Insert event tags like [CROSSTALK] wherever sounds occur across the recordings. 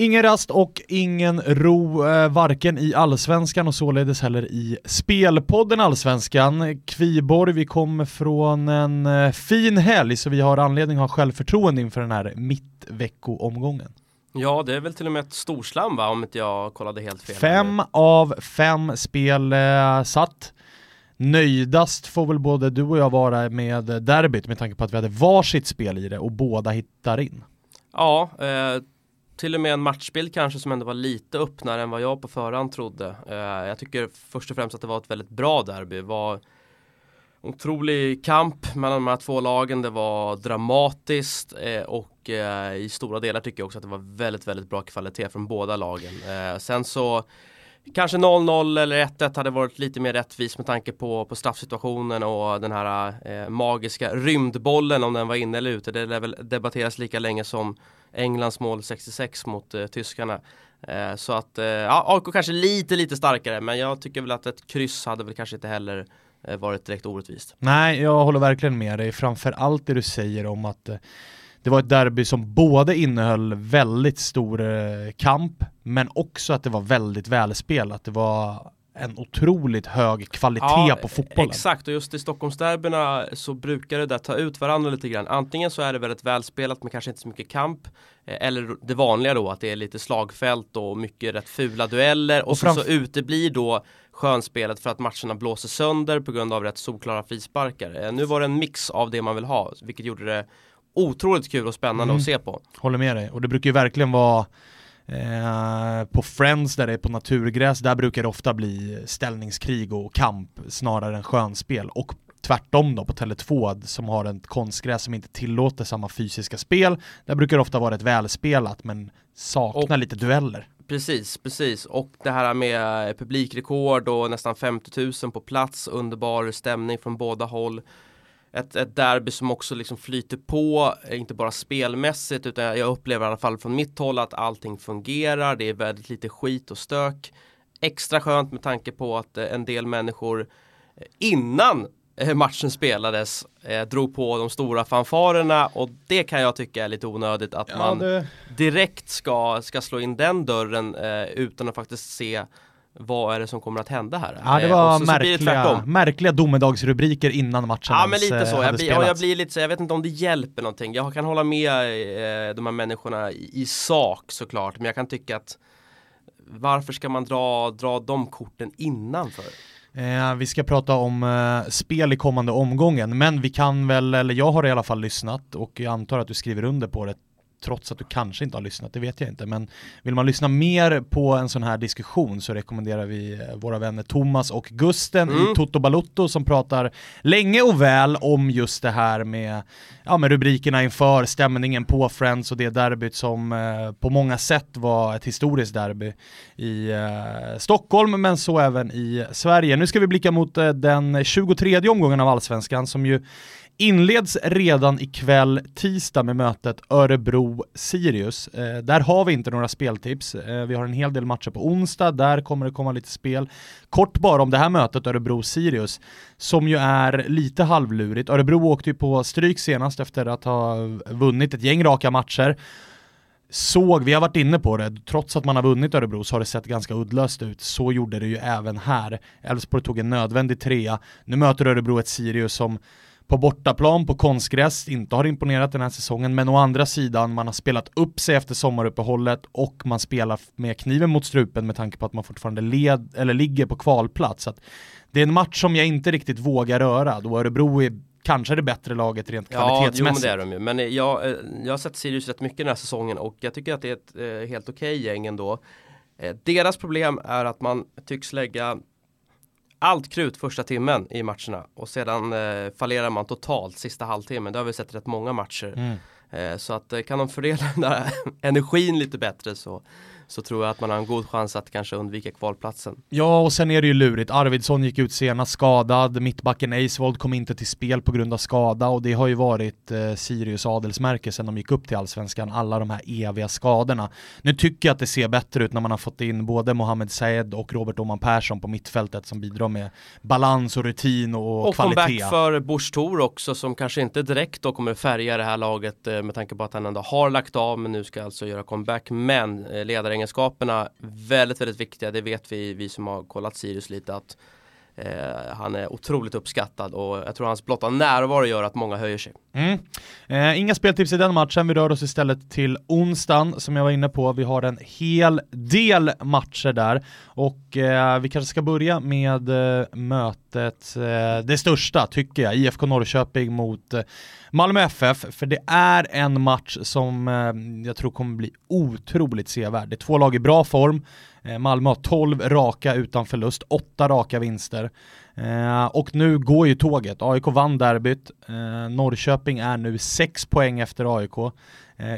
Ingen rast och ingen ro, eh, varken i allsvenskan och således heller i spelpodden allsvenskan. Kviborg, vi kommer från en eh, fin helg så vi har anledning att ha självförtroende inför den här mittveckoomgången. Ja, det är väl till och med ett storslam va, om inte jag kollade helt fel. Fem av fem spel eh, satt. Nöjdast får väl både du och jag vara med derbyt med tanke på att vi hade varsitt spel i det och båda hittar in. Ja, eh, till och med en matchbild kanske som ändå var lite öppnare än vad jag på förhand trodde. Eh, jag tycker först och främst att det var ett väldigt bra derby. Det var otrolig kamp mellan de här två lagen. Det var dramatiskt eh, och eh, i stora delar tycker jag också att det var väldigt, väldigt bra kvalitet från båda lagen. Eh, sen så Kanske 0-0 eller 1-1 hade varit lite mer rättvist med tanke på, på straffsituationen och den här eh, magiska rymdbollen om den var inne eller ute. Det lär väl debatteras lika länge som Englands mål 66 mot eh, tyskarna. Eh, så att eh, ja, AIK kanske lite lite starkare men jag tycker väl att ett kryss hade väl kanske inte heller eh, varit direkt orättvist. Nej, jag håller verkligen med dig. Framför allt det du säger om att eh, det var ett derby som både innehöll väldigt stor eh, kamp, men också att det var väldigt välspelat. Det var en otroligt hög kvalitet ja, på fotbollen. Exakt, och just i Stockholmsderbyna så brukar det där ta ut varandra lite grann. Antingen så är det väldigt välspelat men kanske inte så mycket kamp. Eh, eller det vanliga då att det är lite slagfält och mycket rätt fula dueller. Och, och så, så uteblir då skönspelet för att matcherna blåser sönder på grund av rätt solklara frisparkar. Eh, nu var det en mix av det man vill ha, vilket gjorde det otroligt kul och spännande mm. att se på. Håller med dig, och det brukar ju verkligen vara eh, på Friends där det är på naturgräs, där brukar det ofta bli ställningskrig och kamp snarare än skönspel. Och tvärtom då på Tele2 som har ett konstgräs som inte tillåter samma fysiska spel. Där brukar det ofta vara ett välspelat men saknar och, lite dueller. Precis, precis. Och det här med publikrekord och nästan 50 000 på plats, underbar stämning från båda håll ett, ett derby som också liksom flyter på, inte bara spelmässigt utan jag upplever i alla fall från mitt håll att allting fungerar, det är väldigt lite skit och stök. Extra skönt med tanke på att eh, en del människor eh, innan eh, matchen spelades eh, drog på de stora fanfarerna och det kan jag tycka är lite onödigt att ja, man det... direkt ska, ska slå in den dörren eh, utan att faktiskt se vad är det som kommer att hända här? Ja det var så, märkliga, så märkliga domedagsrubriker innan matchen Ja men lite så, jag, blir, jag blir lite så, jag vet inte om det hjälper någonting. Jag kan hålla med eh, de här människorna i, i, sak såklart, men jag kan tycka att varför ska man dra, dra de korten innan för? Eh, vi ska prata om eh, spel i kommande omgången, men vi kan väl, eller jag har i alla fall lyssnat och jag antar att du skriver under på det trots att du kanske inte har lyssnat, det vet jag inte. Men vill man lyssna mer på en sån här diskussion så rekommenderar vi eh, våra vänner Thomas och Gusten mm. i Toto Balutto som pratar länge och väl om just det här med, ja, med rubrikerna inför stämningen på Friends och det derbyt som eh, på många sätt var ett historiskt derby i eh, Stockholm men så även i Sverige. Nu ska vi blicka mot eh, den 23 omgången av Allsvenskan som ju inleds redan ikväll tisdag med mötet Örebro-Sirius. Eh, där har vi inte några speltips. Eh, vi har en hel del matcher på onsdag, där kommer det komma lite spel. Kort bara om det här mötet Örebro-Sirius, som ju är lite halvlurigt. Örebro åkte ju på stryk senast efter att ha vunnit ett gäng raka matcher såg, vi har varit inne på det, trots att man har vunnit Örebro så har det sett ganska uddlöst ut. Så gjorde det ju även här. Elfsborg tog en nödvändig trea. Nu möter Örebro ett Sirius som på bortaplan på konstgräs inte har imponerat den här säsongen, men å andra sidan man har spelat upp sig efter sommaruppehållet och man spelar med kniven mot strupen med tanke på att man fortfarande led, eller ligger på kvalplats. Så det är en match som jag inte riktigt vågar röra, då Örebro är kanske det bättre laget rent kvalitetsmässigt. Ja, jo, men det är de ju. Men jag, eh, jag har sett Sirius rätt mycket den här säsongen och jag tycker att det är ett eh, helt okej okay gäng ändå. Eh, deras problem är att man tycks lägga allt krut första timmen i matcherna och sedan eh, fallerar man totalt sista halvtimmen. Det har vi sett rätt många matcher. Mm. Eh, så att eh, kan de fördela den där [LAUGHS] energin lite bättre så, så tror jag att man har en god chans att kanske undvika kvalplatsen. Ja, och sen är det ju lurigt. Arvidsson gick ut senast skadad, mittbacken Eisvold kom inte till spel på grund av skada och det har ju varit eh, Sirius adelsmärke sedan de gick upp till allsvenskan, alla de här eviga skadorna. Nu tycker jag att det ser bättre ut när man har fått in både Mohamed Saed och Robert Oman Persson på mittfältet som bidrar med balans och rutin och, och kvalitet. Och comeback för Busch Thor också som kanske inte direkt då kommer färga det här laget eh, med tanke på att han ändå har lagt av men nu ska alltså göra comeback. Men eh, ledaregenskaperna väldigt, väldigt viktiga. Det vet vi, vi som har kollat Sirius lite att Eh, han är otroligt uppskattad och jag tror hans blotta närvaro gör att många höjer sig. Mm. Eh, inga speltips i den matchen, vi rör oss istället till onsdagen som jag var inne på. Vi har en hel del matcher där och eh, vi kanske ska börja med eh, mötet, eh, det största tycker jag, IFK Norrköping mot eh, Malmö FF, för det är en match som eh, jag tror kommer bli otroligt sevärd. Det är två lag i bra form, Eh, Malmö har 12 raka utan förlust, 8 raka vinster. Eh, och nu går ju tåget. AIK vann derbyt. Eh, Norrköping är nu 6 poäng efter AIK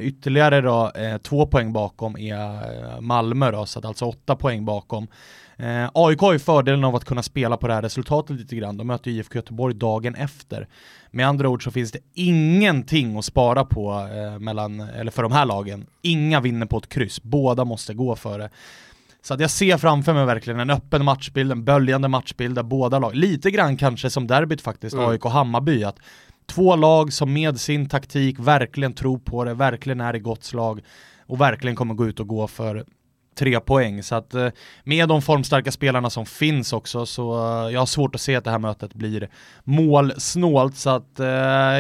ytterligare då, 2 poäng bakom är Malmö då, så att alltså 8 poäng bakom. AIK har ju fördelen av att kunna spela på det här resultatet lite grann. De möter IFK Göteborg dagen efter. Med andra ord så finns det ingenting att spara på mellan, eller för de här lagen. Inga vinner på ett kryss, båda måste gå för det. Så att jag ser framför mig verkligen en öppen matchbild, en böljande matchbild där båda lag, lite grann kanske som derbyt faktiskt, mm. AIK Hammarby, att två lag som med sin taktik verkligen tror på det, verkligen är i gott slag och verkligen kommer gå ut och gå för tre poäng. Så att eh, med de formstarka spelarna som finns också så eh, jag har svårt att se att det här mötet blir målsnålt. Så att eh,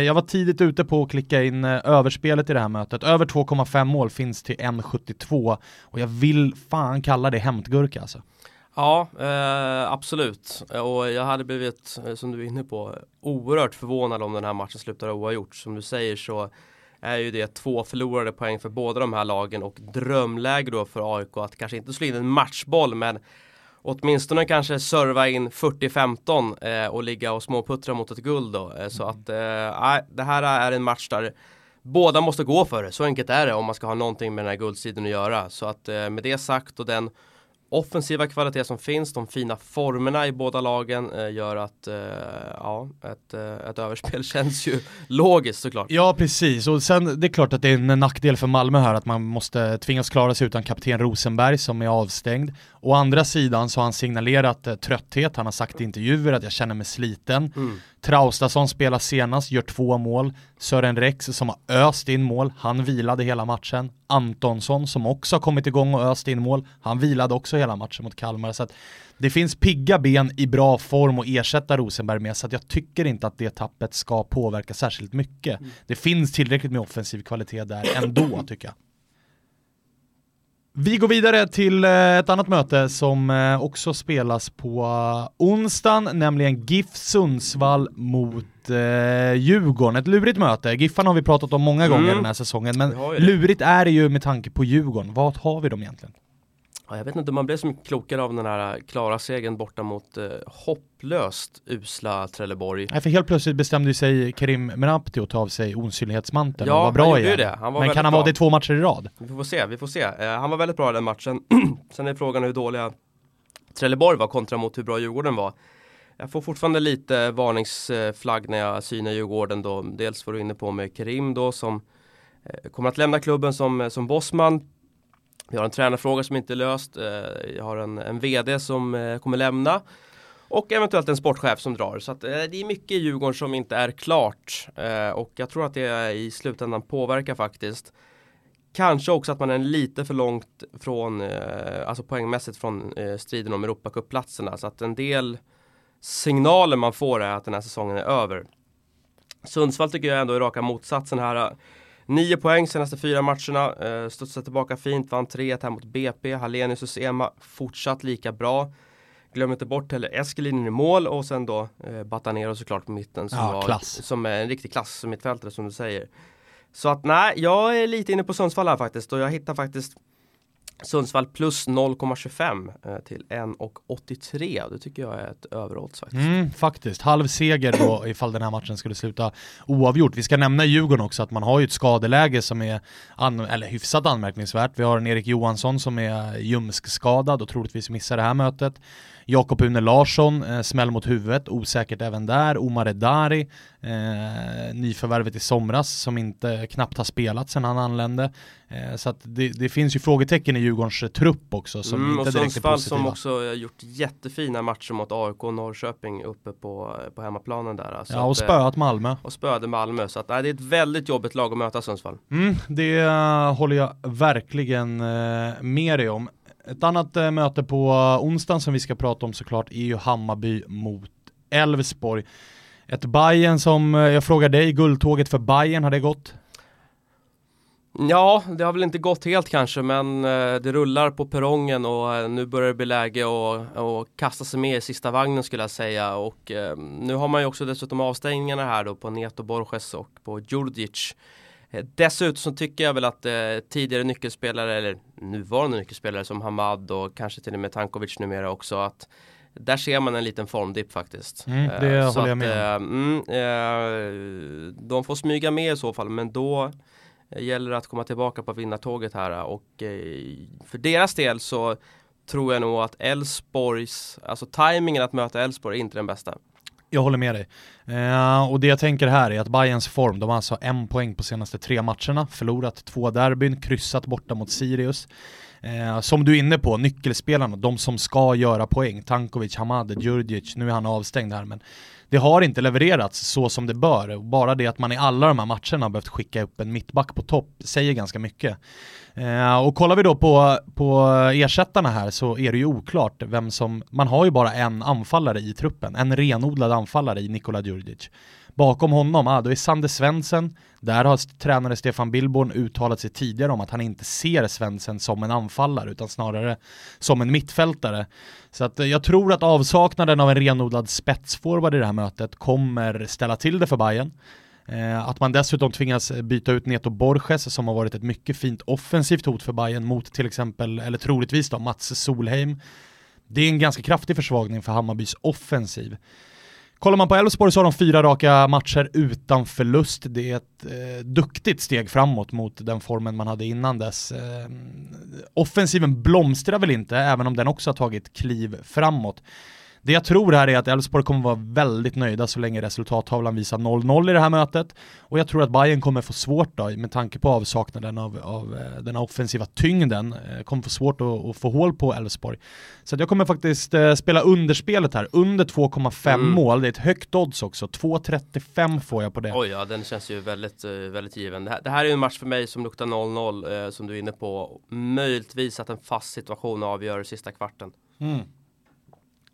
jag var tidigt ute på att klicka in överspelet i det här mötet. Över 2,5 mål finns till 1,72 och jag vill fan kalla det hämtgurka alltså. Ja, eh, absolut. Och jag hade blivit, eh, som du är inne på, oerhört förvånad om den här matchen slutar oavgjort. Som du säger så är ju det två förlorade poäng för båda de här lagen och drömläge då för AIK att kanske inte slå in en matchboll men åtminstone kanske serva in 40-15 eh, och ligga och småputtra mot ett guld då. Eh, så att eh, det här är en match där båda måste gå för det. Så enkelt är det om man ska ha någonting med den här guldsidan att göra. Så att eh, med det sagt och den offensiva kvalitet som finns, de fina formerna i båda lagen eh, gör att eh, ja, ett, eh, ett överspel [LAUGHS] känns ju logiskt såklart. Ja precis, och sen det är klart att det är en nackdel för Malmö här att man måste tvingas klara sig utan kapten Rosenberg som är avstängd. Å andra sidan så har han signalerat eh, trötthet, han har sagt i intervjuer att jag känner mig sliten. Mm. Traustason spelar senast, gör två mål. Sören Rex som har öst in mål, han vilade hela matchen. Antonsson som också har kommit igång och öst in mål, han vilade också hela matchen mot Kalmar. Så det finns pigga ben i bra form att ersätta Rosenberg med, så jag tycker inte att det tappet ska påverka särskilt mycket. Mm. Det finns tillräckligt med offensiv kvalitet där ändå [CLEARS THROAT] tycker jag. Vi går vidare till eh, ett annat möte som eh, också spelas på onsdagen, nämligen GIF Sundsvall mot eh, Djurgården. Ett lurigt möte. Giffan har vi pratat om många gånger mm. den här säsongen, men lurigt är det ju med tanke på Djurgården. Vad har vi dem egentligen? Ja, jag vet inte, man blev så mycket klokare av den här klara segern borta mot eh, hopplöst usla Trelleborg. Nej, för helt plötsligt bestämde sig Karim Merabti att ta av sig osynlighetsmanteln ja, och vara bra han igen. Det. Han Men kan han vara det två matcher i rad? Vi får se, vi får se. Eh, han var väldigt bra i den matchen. [CLEARS THROAT] Sen är frågan hur dåliga Trelleborg var kontra mot hur bra Djurgården var. Jag får fortfarande lite varningsflagg när jag synar Djurgården då. Dels var du inne på med Karim då som kommer att lämna klubben som, som bossman vi har en tränarfråga som inte är löst. Eh, jag har en, en VD som eh, kommer lämna. Och eventuellt en sportchef som drar. Så att, eh, det är mycket i Djurgården som inte är klart. Och jag tror att det i slutändan påverkar faktiskt. Kanske också att man är lite för långt från, alltså poängmässigt från striden om Europacupplatserna. Så att en del signaler man får är att den här säsongen är över. Sundsvall tycker jag ändå är raka motsatsen här. 9 poäng senaste fyra matcherna. Eh, studsade tillbaka fint, vann 3-1 här mot BP. Hallenius och Sema fortsatt lika bra. Glöm inte bort heller Eskelinen i mål och sen då eh, Batanero såklart på mitten som, ja, var, som är en riktig klass som mittfältare som du säger. Så att nej, jag är lite inne på Sundsvall här faktiskt och jag hittar faktiskt Sundsvall plus 0,25 eh, till 1,83. Det tycker jag är ett överodds faktiskt. Mm, faktiskt, halv seger då [CLEARS THROAT] ifall den här matchen skulle sluta oavgjort. Vi ska nämna Djurgården också, att man har ju ett skadeläge som är an eller hyfsat anmärkningsvärt. Vi har en Erik Johansson som är ljumskskadad och troligtvis missar det här mötet. Jakob Une Larsson, eh, smäll mot huvudet, osäkert även där. Omar Edari, eh, nyförvärvet i somras som inte knappt har spelat sedan han anlände. Eh, så att det, det, finns ju frågetecken i Djurgårdens eh, trupp också som mm, inte direkt är positiva. som också har gjort jättefina matcher mot AIK och Norrköping uppe på, på hemmaplanen där. Alltså ja och eh, spöat Malmö. Och spöade Malmö. Så att, nej, det är ett väldigt jobbigt lag att möta Sundsvall. Mm, det håller jag verkligen med dig om. Ett annat äh, möte på eh, onsdagen som vi ska prata om såklart är ju Hammarby mot Elfsborg. Ett Bayern som, eh, jag frågar dig, guldtåget för Bayern har det gått? Ja, det har väl inte gått helt kanske men eh, det rullar på perrongen och eh, nu börjar det bli läge att kasta sig med i sista vagnen skulle jag säga och eh, nu har man ju också dessutom avstängningarna här då på Neto Borges och på Djurdjic. Dessutom så tycker jag väl att eh, tidigare nyckelspelare eller nuvarande nyckelspelare som Hamad och kanske till och med Tankovic numera också att där ser man en liten formdipp faktiskt. Mm, det eh, håller jag med att, mm, eh, De får smyga med i så fall men då gäller det att komma tillbaka på vinnartåget här och för deras del så tror jag nog att Elfsborgs, alltså tajmingen att möta Elfsborg är inte den bästa. Jag håller med dig. Eh, och det jag tänker här är att Bayerns form, de har alltså en poäng på senaste tre matcherna, förlorat två derbyn, kryssat borta mot Sirius. Eh, som du är inne på, nyckelspelarna, de som ska göra poäng, Tankovic, Hamad, Djurdjic, nu är han avstängd här men det har inte levererats så som det bör. Bara det att man i alla de här matcherna har behövt skicka upp en mittback på topp säger ganska mycket. Eh, och kollar vi då på, på ersättarna här så är det ju oklart vem som, man har ju bara en anfallare i truppen, en renodlad anfallare i Nikola Djurdjic. Bakom honom, ah, då är Sander Svensson, där har tränare Stefan Billborn uttalat sig tidigare om att han inte ser Svensson som en anfallare utan snarare som en mittfältare. Så att eh, jag tror att avsaknaden av en renodlad spetsforward i det här mötet kommer ställa till det för Bayern. Eh, att man dessutom tvingas eh, byta ut Neto Borges som har varit ett mycket fint offensivt hot för Bayern mot till exempel, eller troligtvis då, Mats Solheim. Det är en ganska kraftig försvagning för Hammarbys offensiv. Kollar man på Elfsborg så har de fyra raka matcher utan förlust. Det är ett eh, duktigt steg framåt mot den formen man hade innan dess. Eh, offensiven blomstrar väl inte, även om den också har tagit kliv framåt. Det jag tror här är att Elfsborg kommer vara väldigt nöjda så länge resultattavlan visar 0-0 i det här mötet. Och jag tror att Bayern kommer få svårt då, med tanke på avsaknaden av, av eh, den offensiva tyngden, eh, kommer få svårt att, att få hål på Elfsborg. Så jag kommer faktiskt eh, spela underspelet här, under 2,5 mm. mål, det är ett högt odds också, 2,35 får jag på det. Oj ja, den känns ju väldigt, väldigt given. Det här, det här är en match för mig som luktar 0-0, eh, som du är inne på. Möjligtvis att en fast situation avgör sista kvarten. Mm.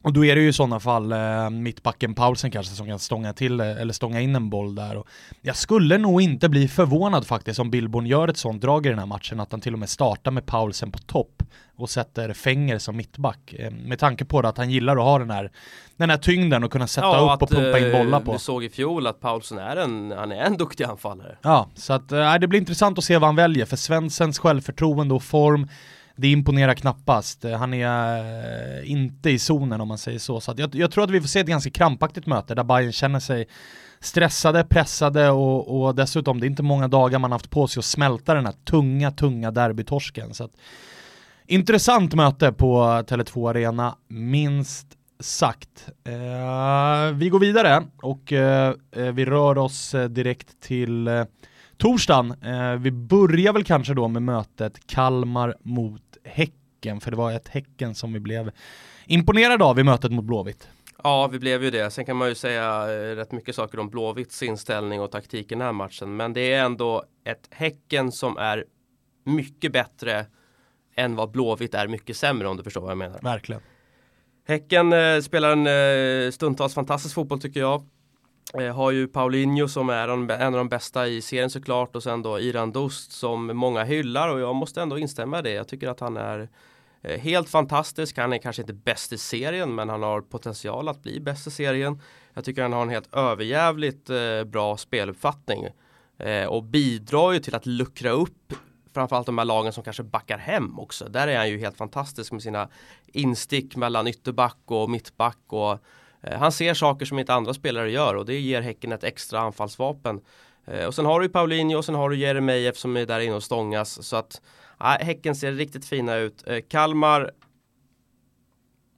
Och då är det ju i sådana fall eh, mittbacken Paulsen kanske som kan stånga till eller stånga in en boll där. Och jag skulle nog inte bli förvånad faktiskt om Billborn gör ett sånt drag i den här matchen att han till och med startar med Paulsen på topp och sätter Fänger som mittback. Eh, med tanke på att han gillar att ha den här, den här tyngden och kunna sätta ja, upp och pumpa in bollar på. Du såg i fjol att Paulsen är en, han är en duktig anfallare. Ja, så att eh, det blir intressant att se vad han väljer för Svensens självförtroende och form det imponerar knappast. Han är eh, inte i zonen om man säger så. Så jag, jag, tror att vi får se ett ganska krampaktigt möte där Bayern känner sig stressade, pressade och, och dessutom det är inte många dagar man haft på sig att smälta den här tunga, tunga derbytorsken. Så att, intressant möte på Tele2 Arena, minst sagt. Eh, vi går vidare och eh, eh vi rör oss eh, direkt till eh, torsdagen. Eh, vi börjar väl kanske då med mötet Kalmar mot Häcken, för det var ett Häcken som vi blev imponerade av i mötet mot Blåvitt. Ja, vi blev ju det. Sen kan man ju säga eh, rätt mycket saker om Blåvitts inställning och taktik i den här matchen. Men det är ändå ett Häcken som är mycket bättre än vad Blåvitt är mycket sämre om du förstår vad jag menar. Verkligen. Häcken eh, spelar en eh, stundtals fantastisk fotboll tycker jag. Eh, har ju Paulinho som är en, av de bästa i serien såklart och sen då Iran Dost som många hyllar och jag måste ändå instämma i det. Jag tycker att han är eh, helt fantastisk. Han är kanske inte bäst i serien men han har potential att bli bäst i serien. Jag tycker han har en helt överjävligt eh, bra speluppfattning och bidrar ju till att luckra upp framförallt de här lagen som kanske backar hem också. Där är han ju helt fantastisk med sina instick mellan ytterback och mittback och Eh, han ser saker som inte andra spelare gör och det ger Häcken ett extra anfallsvapen. Eh, och sen har du ju Paulinho och sen har du Jeremejeff som är där inne och stångas så att äh, Häcken ser riktigt fina ut. Eh, Kalmar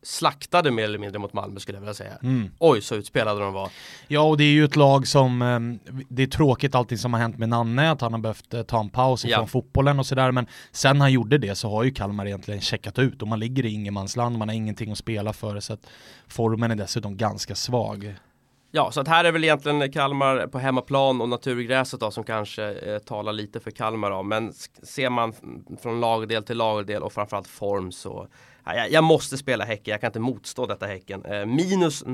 slaktade mer eller mindre mot Malmö skulle jag vilja säga. Mm. Oj så utspelade de var. Ja och det är ju ett lag som, eh, det är tråkigt allting som har hänt med Nanne, att han har behövt eh, ta en paus ifrån ja. fotbollen och sådär men sen han gjorde det så har ju Kalmar egentligen checkat ut och man ligger i ingenmansland, man har ingenting att spela för så att formen är dessutom ganska svag. Ja, så att här är väl egentligen Kalmar på hemmaplan och naturgräset då som kanske eh, talar lite för Kalmar då. Men ser man från lagdel till lagdel och framförallt form så jag, jag måste spela Häcken. Jag kan inte motstå detta Häcken. Eh, minus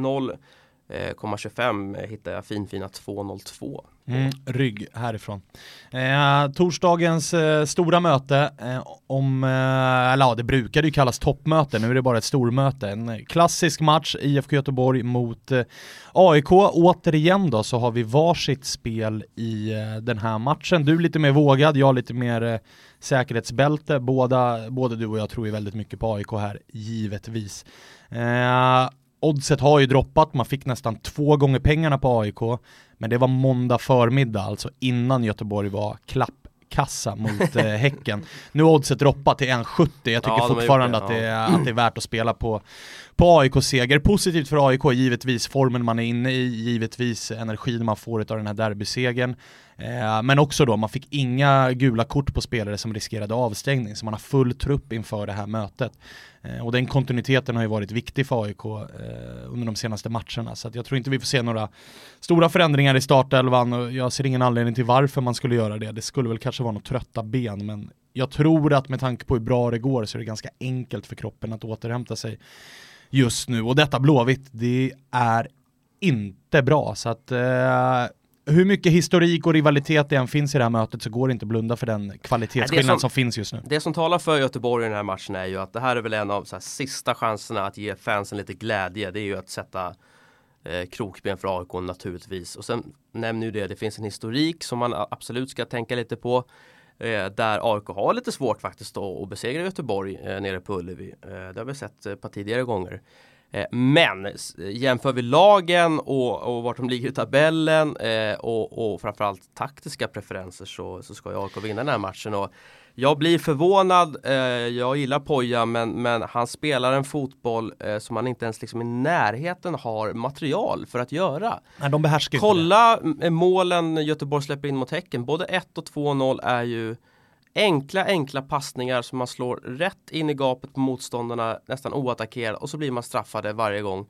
Eh, 0,25 eh, hittar jag finfina 202. Mm, rygg härifrån. Eh, torsdagens eh, stora möte eh, om, eh, eller ja det brukade ju kallas toppmöte, nu är det bara ett stormöte. En klassisk match, IFK Göteborg mot eh, AIK. Återigen då så har vi varsitt spel i eh, den här matchen. Du lite mer vågad, jag lite mer eh, säkerhetsbälte. Båda, både du och jag tror ju väldigt mycket på AIK här, givetvis. Eh, Oddset har ju droppat, man fick nästan två gånger pengarna på AIK, men det var måndag förmiddag, alltså innan Göteborg var klappkassa mot eh, [LAUGHS] Häcken. Nu har oddset droppat till 1,70, jag tycker ja, fortfarande det, att, det är, att det är värt att spela på, på AIK-seger. Positivt för AIK, givetvis formen man är inne i, givetvis energin man får av den här derbysegern. Eh, men också då, man fick inga gula kort på spelare som riskerade avstängning, så man har full trupp inför det här mötet. Eh, och den kontinuiteten har ju varit viktig för AIK eh, under de senaste matcherna, så jag tror inte vi får se några stora förändringar i startelvan och jag ser ingen anledning till varför man skulle göra det. Det skulle väl kanske vara något trötta ben, men jag tror att med tanke på hur bra det går så är det ganska enkelt för kroppen att återhämta sig just nu. Och detta Blåvitt, det är inte bra. Så att eh, hur mycket historik och rivalitet det än finns i det här mötet så går det inte att blunda för den kvalitetsskillnad som, som, finns just nu. Det som talar för Göteborg i den här matchen är ju att det här är väl en av så här, sista chanserna att ge fansen lite glädje. Det är ju att sätta eh, krokben för AIK naturligtvis. Och sen nämner ju det, det finns en historik som man absolut ska tänka lite på. Eh, där AIK har lite svårt faktiskt då att besegra Göteborg eh, nere på Ullevi. Eh, det har vi sett eh, ett par tidigare gånger. Eh, men jämför vi lagen och, och vart de ligger i tabellen eh, och, och framförallt taktiska preferenser så, så ska AIK vinna den här matchen. Och jag blir förvånad, eh, jag gillar Poja men, men han spelar en fotboll som han inte ens liksom i närheten har material för att göra. Nej, de behärskar Kolla målen Göteborg släpper in mot Häcken, både 1 och 2-0 är ju Enkla, enkla passningar som man slår rätt in i gapet på motståndarna nästan oattackerad och så blir man straffade varje gång.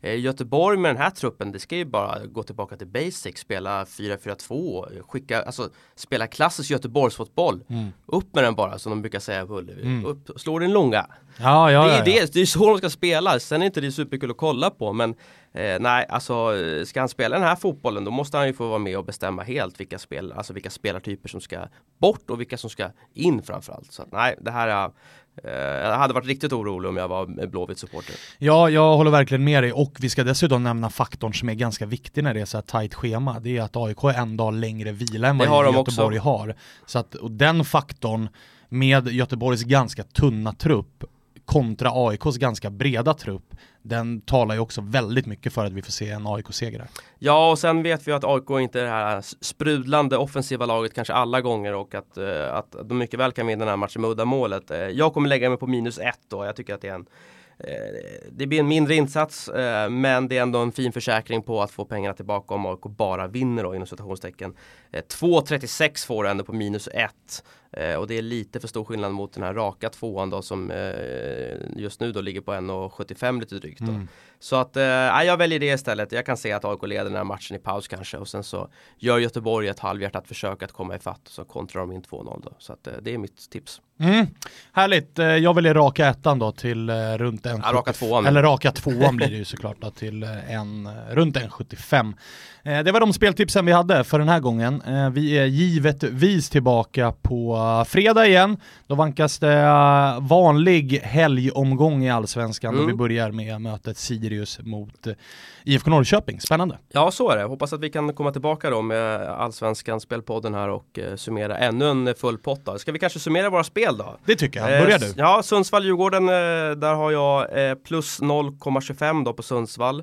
Eh, Göteborg med den här truppen, det ska ju bara gå tillbaka till basic, spela 4-4-2, skicka, alltså spela klassisk Göteborgsfotboll. Mm. Upp med den bara som de brukar säga på Ullevi. Mm. Upp, slå den långa. Ja, ja, det, är ja, det, det är så de ska spela, sen är inte det superkul att kolla på men eh, nej, alltså ska han spela den här fotbollen då måste han ju få vara med och bestämma helt vilka, spel, alltså vilka spelartyper som ska bort och vilka som ska in framförallt. Så att, nej, det här är Eh, jag hade varit riktigt orolig om jag var Blåvitt supporter. Ja, jag håller verkligen med dig och vi ska dessutom nämna faktorn som är ganska viktig när det är så här tajt schema. Det är att AIK är en dag längre vila än vad Göteborg också. har. Så att, och den faktorn med Göteborgs ganska tunna trupp kontra AIKs ganska breda trupp, den talar ju också väldigt mycket för att vi får se en AIK-seger här. Ja, och sen vet vi att AIK inte är det här sprudlande offensiva laget kanske alla gånger och att, uh, att de mycket väl kan vinna den här matchen med uddamålet. Uh, eh, jag kommer lägga mig på minus ett då, jag tycker att det är en eh, det blir en mindre insats men det är ändå en fin försäkring på att få pengarna tillbaka om AIK bara vinner då inom citationstecken. 2.36 får du ändå på minus 1 och det är lite för stor skillnad mot den här raka tvåan då som just nu då ligger på 1.75 lite drygt. Mm. Så att, eh, jag väljer det istället. Jag kan se att AIK leder den här matchen i paus kanske och sen så gör Göteborg ett halvhjärtat försök att komma ifatt och så kontrar de in 2-0 då. Så att, eh, det är mitt tips. Mm. Härligt, eh, jag väljer raka ettan då till eh, runt en ja, raka tvåan. Eller raka tvåan blir det ju såklart då, till eh, en, runt 1,75. Det var de speltipsen vi hade för den här gången. Vi är givetvis tillbaka på på fredag igen. Då vankas det eh, vanlig helgomgång i Allsvenskan mm. då vi börjar med mötet Sirius mot IFK Norrköping. Spännande. Ja, så är det. Hoppas att vi kan komma tillbaka då med Allsvenskan spelpodden här och eh, summera ännu en full pott. Då. Ska vi kanske summera våra spel då? Det tycker jag. Börja du. Ja, Sundsvall-Djurgården, där har jag plus 0,25 då på Sundsvall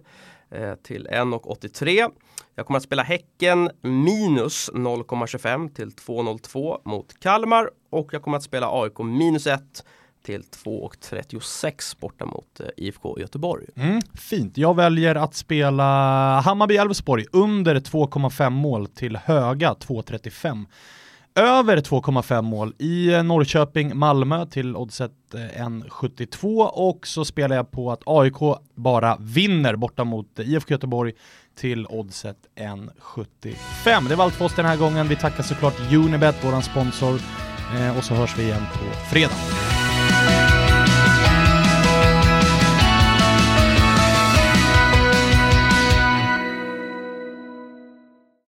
till 1,83. Jag kommer att spela Häcken minus 0,25 till 2,02 mot Kalmar och jag kommer att spela AIK minus 1 till 2,36 borta mot eh, IFK Göteborg. Mm, fint. Jag väljer att spela Hammarby-Elfsborg under 2,5 mål till höga 2,35 över 2,5 mål i eh, Norrköping-Malmö till oddset eh, 1,72 och så spelar jag på att AIK bara vinner borta mot IFK Göteborg till oddset 1,75. Det var allt för oss den här gången. Vi tackar såklart Unibet, våran sponsor, eh, och så hörs vi igen på fredag.